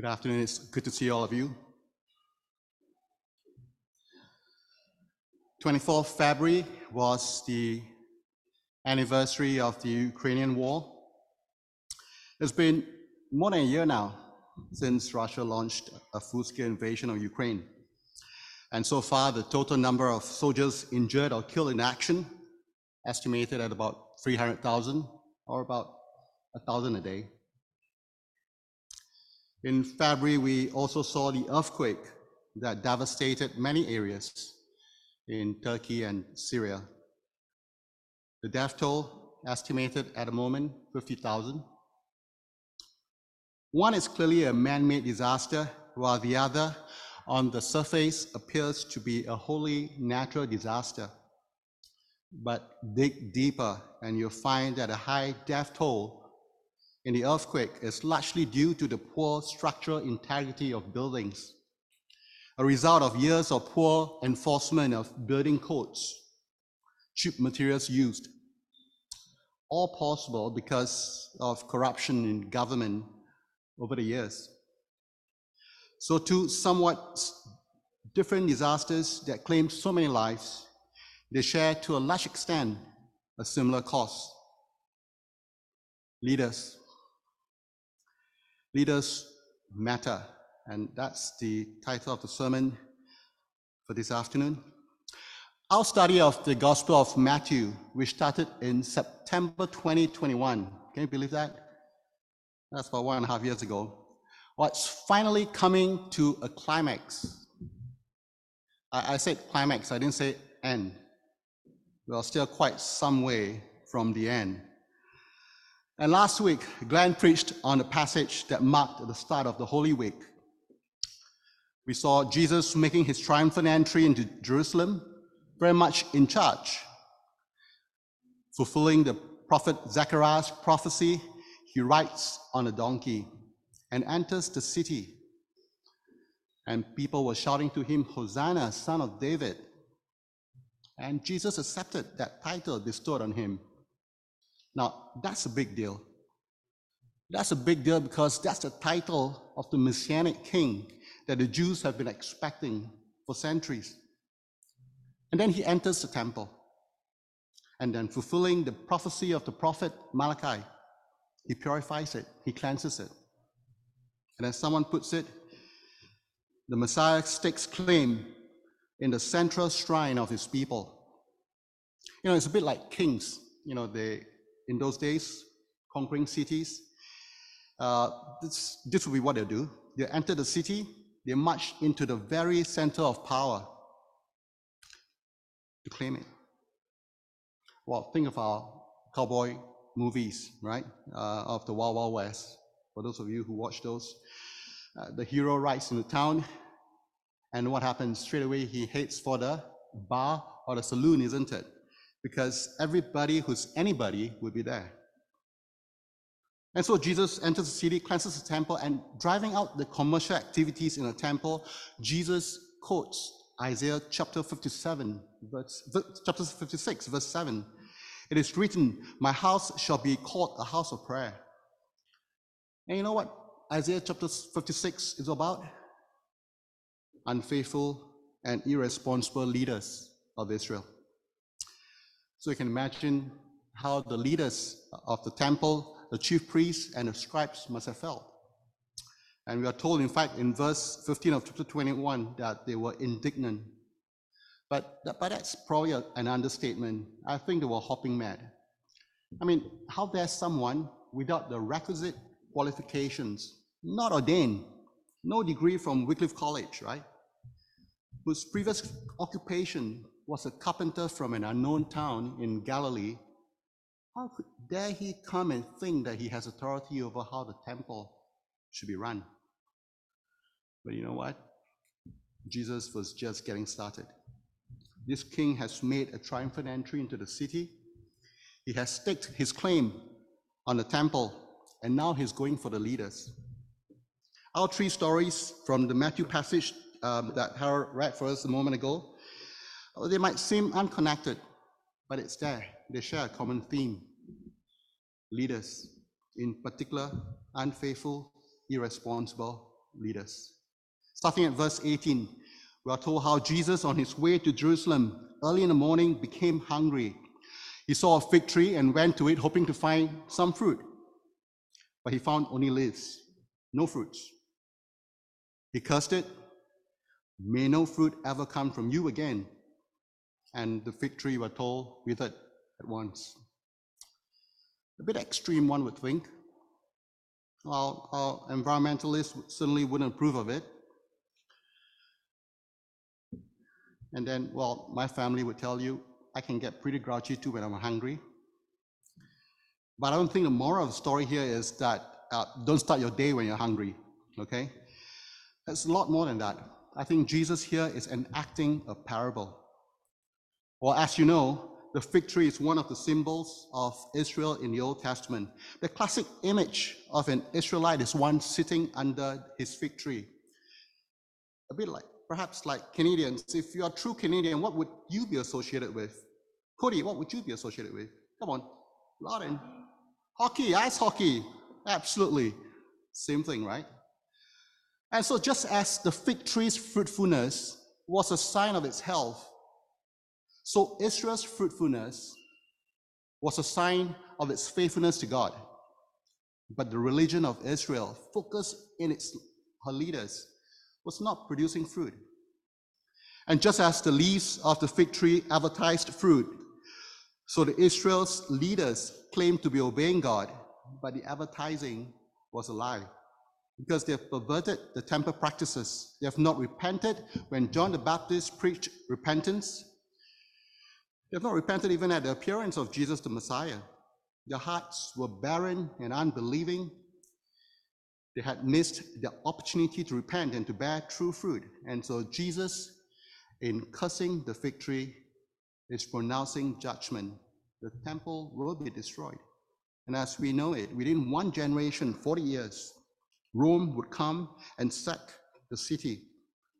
Good afternoon. It's good to see all of you. 24th February was the anniversary of the Ukrainian war. It's been more than a year now since Russia launched a full-scale invasion of Ukraine. And so far, the total number of soldiers injured or killed in action estimated at about 300,000 or about a thousand a day. In February, we also saw the earthquake that devastated many areas in Turkey and Syria. The death toll estimated at the moment 50,000. One is clearly a man-made disaster, while the other on the surface appears to be a wholly natural disaster. But dig deeper and you'll find that a high death toll in the earthquake is largely due to the poor structural integrity of buildings, a result of years of poor enforcement of building codes, cheap materials used, all possible because of corruption in government over the years. So two somewhat different disasters that claimed so many lives, they share to a large extent a similar cause. Leaders. Leaders matter. And that's the title of the sermon for this afternoon. Our study of the Gospel of Matthew, which started in September 2021, can you believe that? That's about one and a half years ago. What's finally coming to a climax. I, I said climax, I didn't say end. We're still quite some way from the end. And last week, Glenn preached on the passage that marked the start of the Holy Week. We saw Jesus making his triumphant entry into Jerusalem, very much in charge, fulfilling the prophet Zechariah's prophecy. He rides on a donkey and enters the city. And people were shouting to him, Hosanna, son of David. And Jesus accepted that title bestowed on him. Now, that's a big deal. That's a big deal because that's the title of the Messianic king that the Jews have been expecting for centuries. And then he enters the temple. And then, fulfilling the prophecy of the prophet Malachi, he purifies it, he cleanses it. And as someone puts it, the Messiah stakes claim in the central shrine of his people. You know, it's a bit like kings. You know, they in those days, conquering cities. Uh, this, this will be what they do. They enter the city, they march into the very center of power to claim it. Well, think of our cowboy movies, right? Uh, of the Wild Wild West. For those of you who watch those, uh, the hero rides into town, and what happens straight away? He heads for the bar or the saloon, isn't it? Because everybody who's anybody will be there. And so Jesus enters the city, cleanses the temple, and driving out the commercial activities in the temple, Jesus quotes Isaiah chapter 57, verse, chapter 56, verse 7. It is written, My house shall be called a house of prayer. And you know what Isaiah chapter 56 is about? Unfaithful and irresponsible leaders of Israel. So you can imagine how the leaders of the temple, the chief priests, and the scribes must have felt. And we are told, in fact, in verse 15 of chapter 21, that they were indignant. But, but that's probably an understatement. I think they were hopping mad. I mean, how dare someone without the requisite qualifications, not ordained, no degree from Wycliffe College, right? Whose previous occupation was a carpenter from an unknown town in Galilee, how could, dare he come and think that he has authority over how the temple should be run? But you know what? Jesus was just getting started. This king has made a triumphant entry into the city. He has staked his claim on the temple, and now he's going for the leaders. Our three stories from the Matthew passage um, that Harold read for us a moment ago they might seem unconnected, but it's there. They share a common theme. Leaders, in particular, unfaithful, irresponsible leaders. Starting at verse 18, we are told how Jesus, on his way to Jerusalem early in the morning, became hungry. He saw a fig tree and went to it, hoping to find some fruit. But he found only leaves, no fruits. He cursed it. May no fruit ever come from you again. And the fig tree, we're told, withered at once. A bit extreme, one would think. Well, our environmentalists certainly wouldn't approve of it. And then, well, my family would tell you, I can get pretty grouchy too when I'm hungry. But I don't think the moral of the story here is that uh, don't start your day when you're hungry, okay? It's a lot more than that. I think Jesus here is enacting a parable. Well, as you know, the fig tree is one of the symbols of Israel in the Old Testament. The classic image of an Israelite is one sitting under his fig tree. A bit like, perhaps like Canadians. If you are true Canadian, what would you be associated with? Cody, what would you be associated with? Come on, Lauren. Hockey, ice hockey. Absolutely. Same thing, right? And so, just as the fig tree's fruitfulness was a sign of its health, so Israel's fruitfulness was a sign of its faithfulness to God. But the religion of Israel, focused in its her leaders, was not producing fruit. And just as the leaves of the fig tree advertised fruit, so the Israel's leaders claimed to be obeying God, but the advertising was a lie because they have perverted the temple practices. They have not repented when John the Baptist preached repentance. They have not repented even at the appearance of Jesus the Messiah. Their hearts were barren and unbelieving. They had missed the opportunity to repent and to bear true fruit. And so Jesus, in cursing the fig tree, is pronouncing judgment. The temple will be destroyed. And as we know it, within one generation, 40 years, Rome would come and sack the city,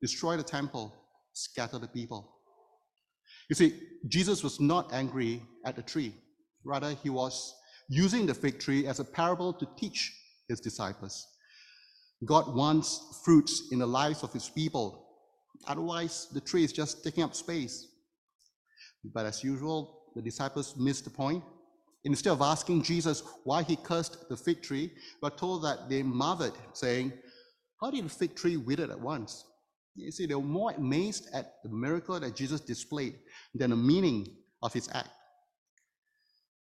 destroy the temple, scatter the people. You see, Jesus was not angry at the tree. Rather, he was using the fig tree as a parable to teach his disciples. God wants fruits in the lives of his people. Otherwise, the tree is just taking up space. But as usual, the disciples missed the point. Instead of asking Jesus why he cursed the fig tree, we're told that they marveled, saying, How did the fig tree wither at once? You see, they were more amazed at the miracle that Jesus displayed than the meaning of his act.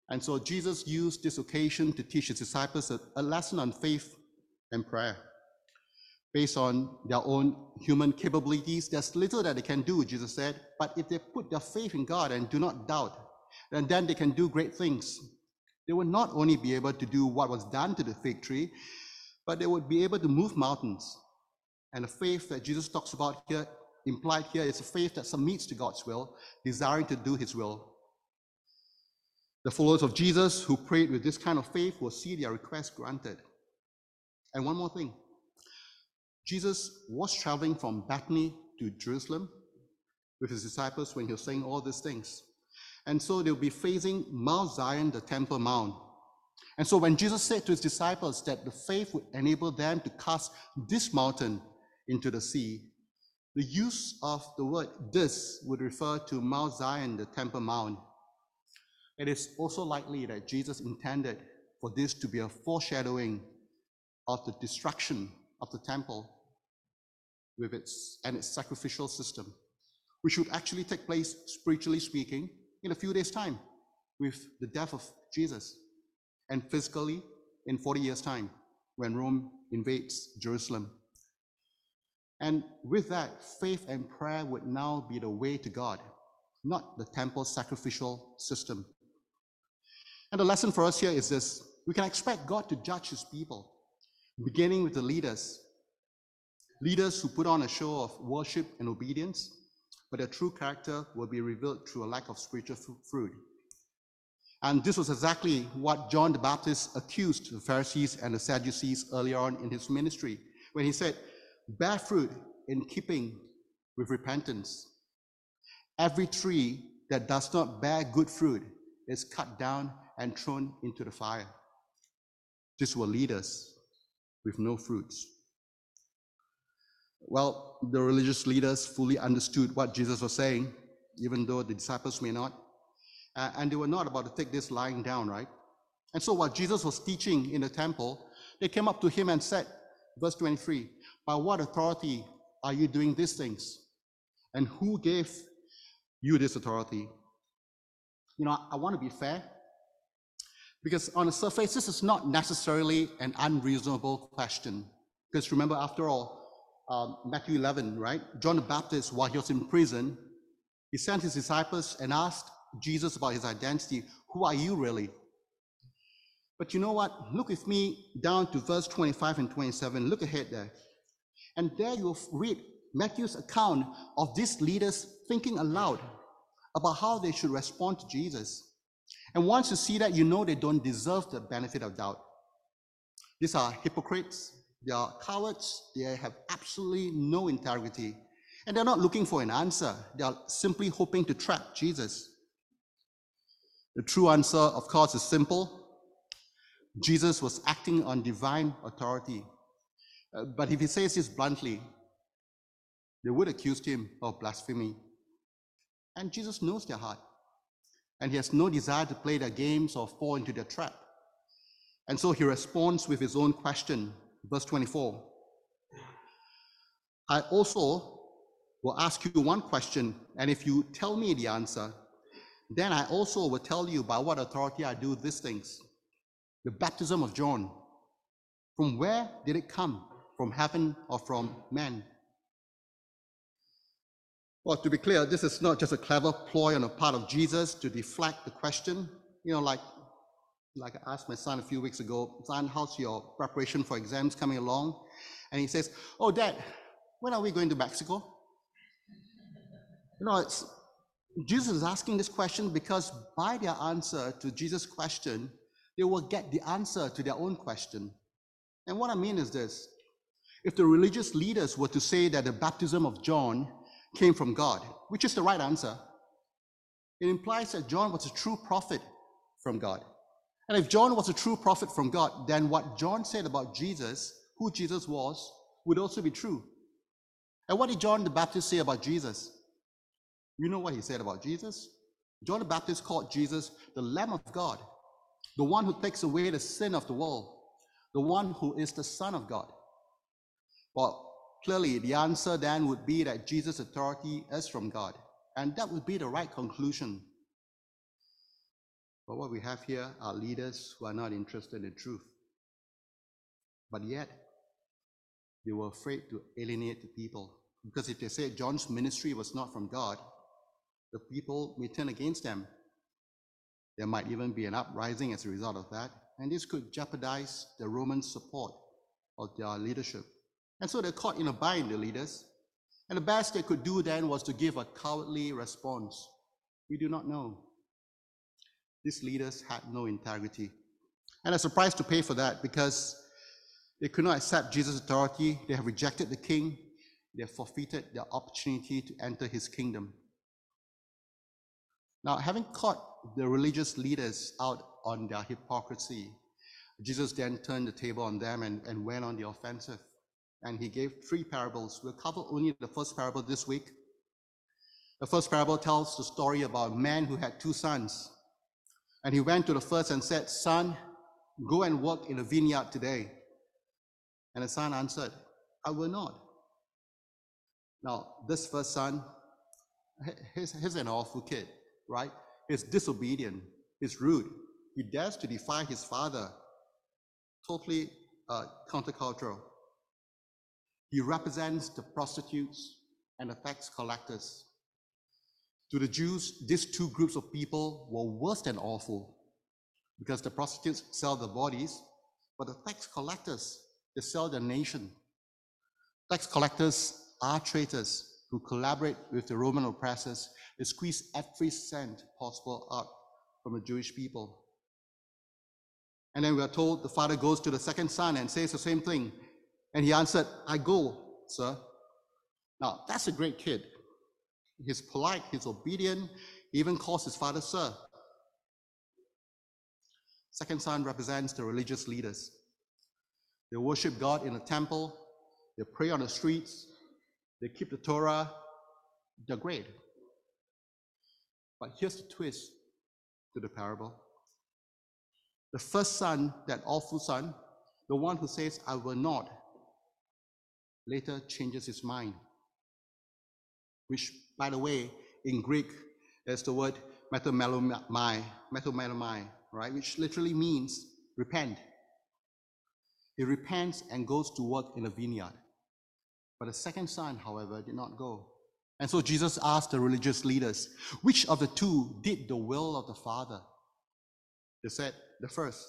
And so Jesus used this occasion to teach his disciples a, a lesson on faith and prayer. Based on their own human capabilities, there's little that they can do, Jesus said, but if they put their faith in God and do not doubt, and then they can do great things. They would not only be able to do what was done to the fig tree, but they would be able to move mountains. And the faith that Jesus talks about here, implied here, is a faith that submits to God's will, desiring to do his will. The followers of Jesus who prayed with this kind of faith will see their request granted. And one more thing Jesus was traveling from Bethany to Jerusalem with his disciples when he was saying all these things. And so they'll be facing Mount Zion, the Temple Mount. And so when Jesus said to his disciples that the faith would enable them to cast this mountain into the sea, the use of the word this would refer to Mount Zion, the Temple Mount. It is also likely that Jesus intended for this to be a foreshadowing of the destruction of the temple with its and its sacrificial system, which would actually take place, spiritually speaking, in a few days' time with the death of Jesus, and physically in 40 years' time when Rome invades Jerusalem. And with that, faith and prayer would now be the way to God, not the temple sacrificial system. And the lesson for us here is this we can expect God to judge his people, beginning with the leaders. Leaders who put on a show of worship and obedience, but their true character will be revealed through a lack of spiritual fruit. And this was exactly what John the Baptist accused the Pharisees and the Sadducees earlier on in his ministry, when he said, Bear fruit in keeping with repentance. Every tree that does not bear good fruit is cut down and thrown into the fire. This will lead us with no fruits. Well, the religious leaders fully understood what Jesus was saying, even though the disciples may not. Uh, and they were not about to take this lying down, right? And so, while Jesus was teaching in the temple, they came up to him and said, verse 23, By what authority are you doing these things? And who gave you this authority? You know, I want to be fair because on the surface, this is not necessarily an unreasonable question. Because remember, after all, um, Matthew 11, right? John the Baptist, while he was in prison, he sent his disciples and asked Jesus about his identity. Who are you really? But you know what? Look with me down to verse 25 and 27. Look ahead there. And there you'll read Matthew's account of these leaders thinking aloud about how they should respond to Jesus. And once you see that, you know they don't deserve the benefit of doubt. These are hypocrites, they are cowards, they have absolutely no integrity. And they're not looking for an answer, they are simply hoping to trap Jesus. The true answer, of course, is simple Jesus was acting on divine authority. Uh, but if he says this bluntly, they would accuse him of blasphemy. And Jesus knows their heart. And he has no desire to play their games or fall into their trap. And so he responds with his own question, verse 24. I also will ask you one question, and if you tell me the answer, then I also will tell you by what authority I do these things. The baptism of John, from where did it come? From heaven or from man? Well, to be clear, this is not just a clever ploy on the part of Jesus to deflect the question. You know, like, like I asked my son a few weeks ago, son, how's your preparation for exams coming along? And he says, oh, dad, when are we going to Mexico? You know, it's, Jesus is asking this question because by their answer to Jesus' question, they will get the answer to their own question. And what I mean is this if the religious leaders were to say that the baptism of John came from God, which is the right answer, it implies that John was a true prophet from God. And if John was a true prophet from God, then what John said about Jesus, who Jesus was, would also be true. And what did John the Baptist say about Jesus? You know what he said about Jesus? John the Baptist called Jesus the Lamb of God, the one who takes away the sin of the world, the one who is the Son of God. Well, clearly the answer then would be that Jesus' authority is from God, and that would be the right conclusion. But what we have here are leaders who are not interested in truth. But yet, they were afraid to alienate the people. Because if they say John's ministry was not from God, the people may turn against them. There might even be an uprising as a result of that, and this could jeopardize the Roman support of their leadership. And so they're caught in a bind, the leaders. And the best they could do then was to give a cowardly response. We do not know. These leaders had no integrity. And a surprise to pay for that because they could not accept Jesus' authority. They have rejected the king. They have forfeited their opportunity to enter his kingdom. Now, having caught the religious leaders out on their hypocrisy, Jesus then turned the table on them and, and went on the offensive. And he gave three parables. We'll cover only the first parable this week. The first parable tells the story about a man who had two sons. And he went to the first and said, Son, go and work in the vineyard today. And the son answered, I will not. Now, this first son, he's, he's an awful kid right? He's disobedient, he's rude, he dares to defy his father, totally uh, countercultural. He represents the prostitutes and the tax collectors. To the Jews, these two groups of people were worse than awful because the prostitutes sell their bodies, but the tax collectors, they sell their nation. Tax collectors are traitors who collaborate with the Roman oppressors they squeeze every cent possible out from the Jewish people. And then we are told the father goes to the second son and says the same thing. And he answered, I go, sir. Now, that's a great kid. He's polite, he's obedient, he even calls his father sir. Second son represents the religious leaders. They worship God in the temple, they pray on the streets, they keep the Torah, they're great. But here's the twist to the parable. The first son, that awful son, the one who says, I will not, later changes his mind. Which, by the way, in Greek, is the word metamelomai, metamelomai, right? Which literally means repent. He repents and goes to work in a vineyard. But the second son, however, did not go. And so Jesus asked the religious leaders, which of the two did the will of the Father? They said, the first.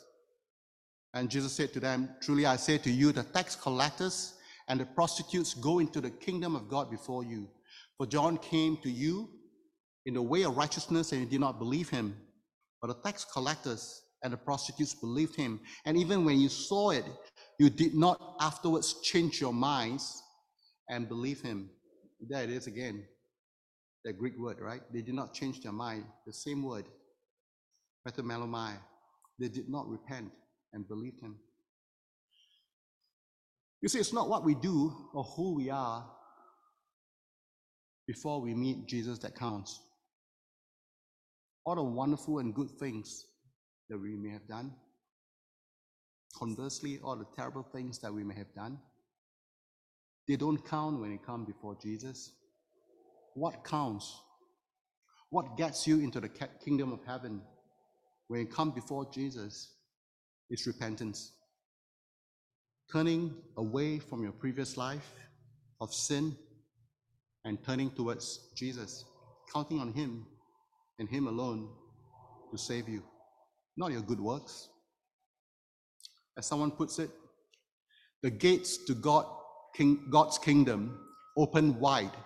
And Jesus said to them, Truly I say to you, the tax collectors and the prostitutes go into the kingdom of God before you. For John came to you in the way of righteousness and you did not believe him. But the tax collectors and the prostitutes believed him. And even when you saw it, you did not afterwards change your minds and believe him. There it is again. The Greek word, right? They did not change their mind. The same word, metamelomai. They did not repent and believe him. You see, it's not what we do or who we are before we meet Jesus that counts. All the wonderful and good things that we may have done. Conversely, all the terrible things that we may have done, they don't count when you come before Jesus. What counts? What gets you into the kingdom of heaven when you come before Jesus is repentance. Turning away from your previous life of sin and turning towards Jesus, counting on Him and Him alone to save you, not your good works. As someone puts it, the gates to God, King, God's kingdom open wide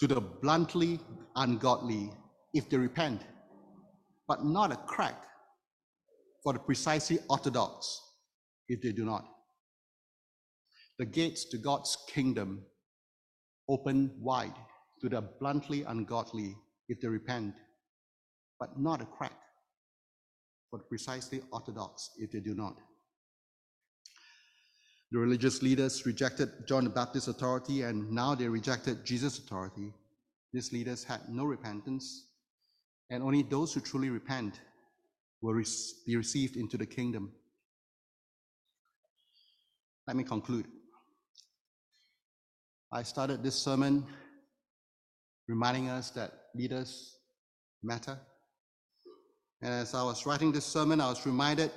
to the bluntly ungodly if they repent, but not a crack for the precisely orthodox if they do not. The gates to God's kingdom open wide to the bluntly ungodly if they repent, but not a crack for the precisely orthodox if they do not. The religious leaders rejected John the Baptist's authority and now they rejected Jesus' authority. These leaders had no repentance, and only those who truly repent will be received into the kingdom. Let me conclude. I started this sermon reminding us that leaders matter. And as I was writing this sermon, I was reminded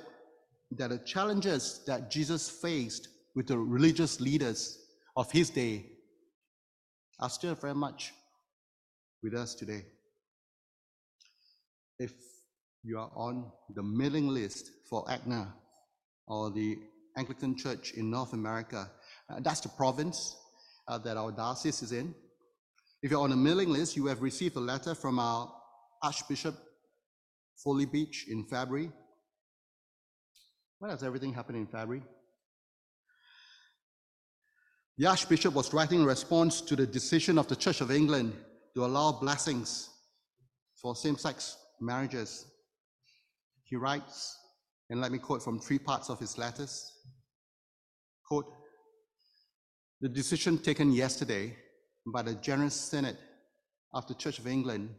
that the challenges that Jesus faced with the religious leaders of his day are still very much with us today. If you are on the mailing list for ACNA or the Anglican Church in North America. Uh, that's the province uh, that our diocese is in. If you're on the mailing list, you have received a letter from our Archbishop Foley Beach in February. When does everything happen in February? The Archbishop was writing a response to the decision of the Church of England to allow blessings for same sex marriages he writes, and let me quote from three parts of his letters. Quote, the decision taken yesterday by the General Synod of the Church of England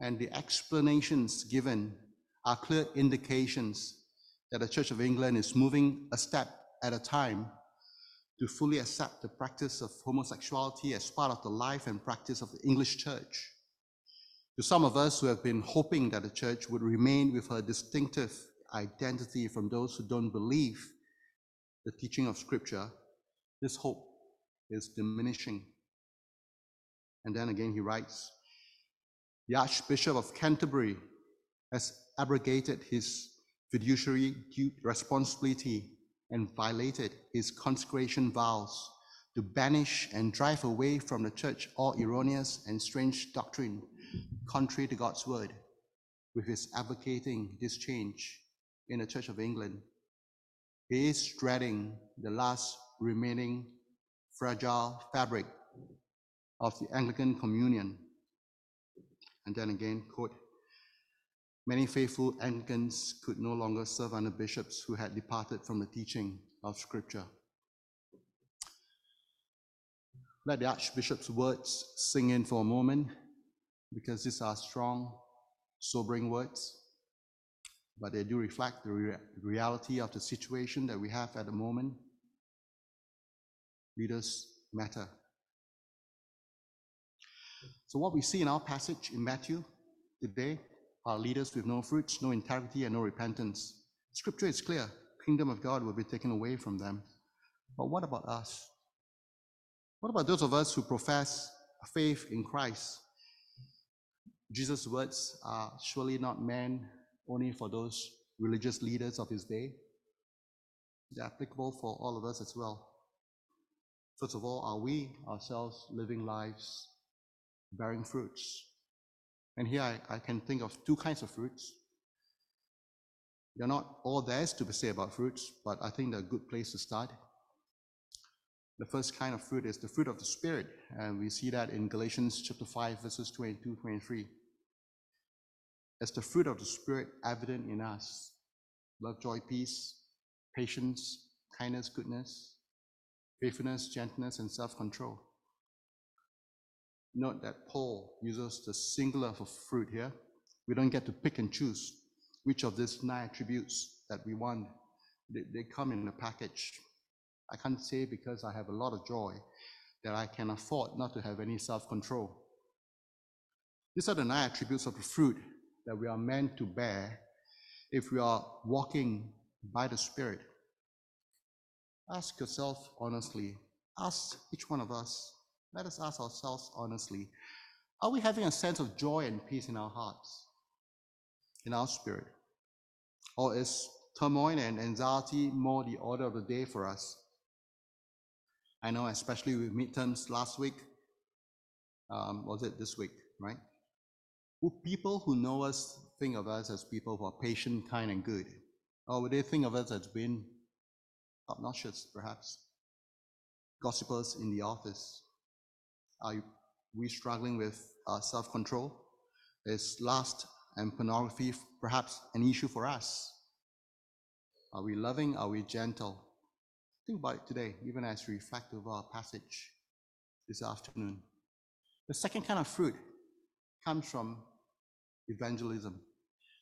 and the explanations given are clear indications that the Church of England is moving a step at a time to fully accept the practice of homosexuality as part of the life and practice of the English Church. To some of us who have been hoping that the church would remain with her distinctive identity from those who don't believe the teaching of Scripture, this hope is diminishing. And then again, he writes The Archbishop of Canterbury has abrogated his fiduciary responsibility and violated his consecration vows to banish and drive away from the church all erroneous and strange doctrine contrary to God's word, with his advocating this change in the Church of England. He is dreading the last remaining fragile fabric of the Anglican Communion. And then again, quote, many faithful Anglicans could no longer serve under bishops who had departed from the teaching of Scripture. Let the Archbishop's words sing in for a moment, because these are strong, sobering words, but they do reflect the rea- reality of the situation that we have at the moment. Leaders matter. So, what we see in our passage in Matthew today are leaders with no fruits, no integrity, and no repentance. Scripture is clear kingdom of God will be taken away from them. But what about us? What about those of us who profess faith in Christ? Jesus' words are surely not meant only for those religious leaders of his day. They're applicable for all of us as well. First of all, are we ourselves living lives bearing fruits? And here I, I can think of two kinds of fruits. They're not all there is to be said about fruits, but I think they're a good place to start. The first kind of fruit is the fruit of the Spirit, and we see that in Galatians chapter 5, verses 22 23. As the fruit of the Spirit evident in us love, joy, peace, patience, kindness, goodness, faithfulness, gentleness, and self control. Note that Paul uses the singular for fruit here. We don't get to pick and choose which of these nine attributes that we want. They, they come in a package. I can't say because I have a lot of joy that I can afford not to have any self control. These are the nine attributes of the fruit that we are meant to bear if we are walking by the Spirit. Ask yourself honestly, ask each one of us, let us ask ourselves honestly are we having a sense of joy and peace in our hearts, in our spirit? Or is turmoil and anxiety more the order of the day for us? I know, especially with midterms last week, um, was it this week, right? People who know us think of us as people who are patient, kind, and good? Or would they think of us as being obnoxious, perhaps? Gossipers in the office? Are we struggling with uh, self control? Is lust and pornography perhaps an issue for us? Are we loving? Are we gentle? Think about it today, even as we reflect over our passage this afternoon. The second kind of fruit comes from evangelism.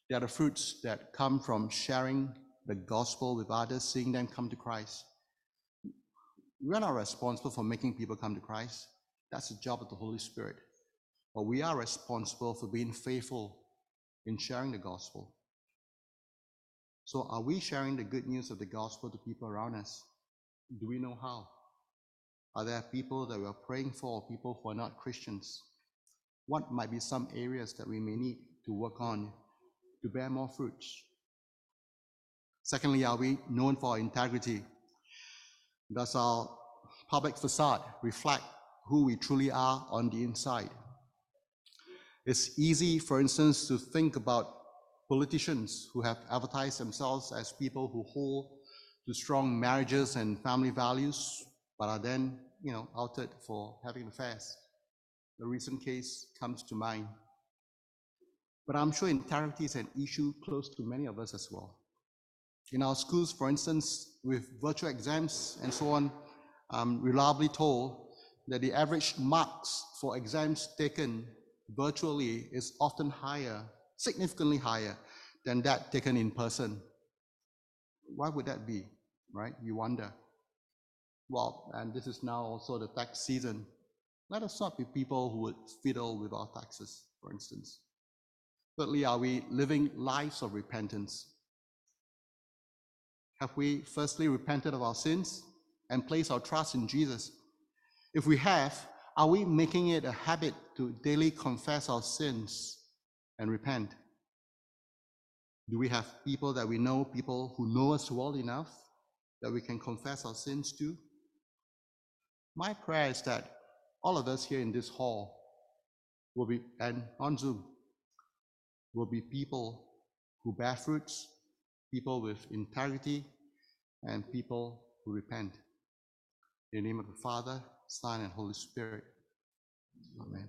They are the fruits that come from sharing the gospel with others, seeing them come to Christ. We're not responsible for making people come to Christ. That's the job of the Holy Spirit. But we are responsible for being faithful in sharing the gospel. So, are we sharing the good news of the gospel to people around us? Do we know how? Are there people that we are praying for, people who are not Christians? What might be some areas that we may need to work on to bear more fruits? Secondly, are we known for our integrity? Does our public facade reflect who we truly are on the inside? It's easy, for instance, to think about politicians who have advertised themselves as people who hold to strong marriages and family values, but are then, you know, outed for having affairs. The recent case comes to mind. But I'm sure integrity is an issue close to many of us as well. In our schools, for instance, with virtual exams and so on, I'm reliably told that the average marks for exams taken virtually is often higher, significantly higher than that taken in person. Why would that be, right? You wonder. Well, and this is now also the tax season. Let us not be people who would fiddle with our taxes, for instance. Thirdly, are we living lives of repentance? Have we firstly repented of our sins and placed our trust in Jesus? If we have, are we making it a habit to daily confess our sins and repent? Do we have people that we know, people who know us well enough that we can confess our sins to? My prayer is that all of us here in this hall will be, and on Zoom, will be people who bear fruits, people with integrity, and people who repent. In the name of the Father, Son, and Holy Spirit. Amen.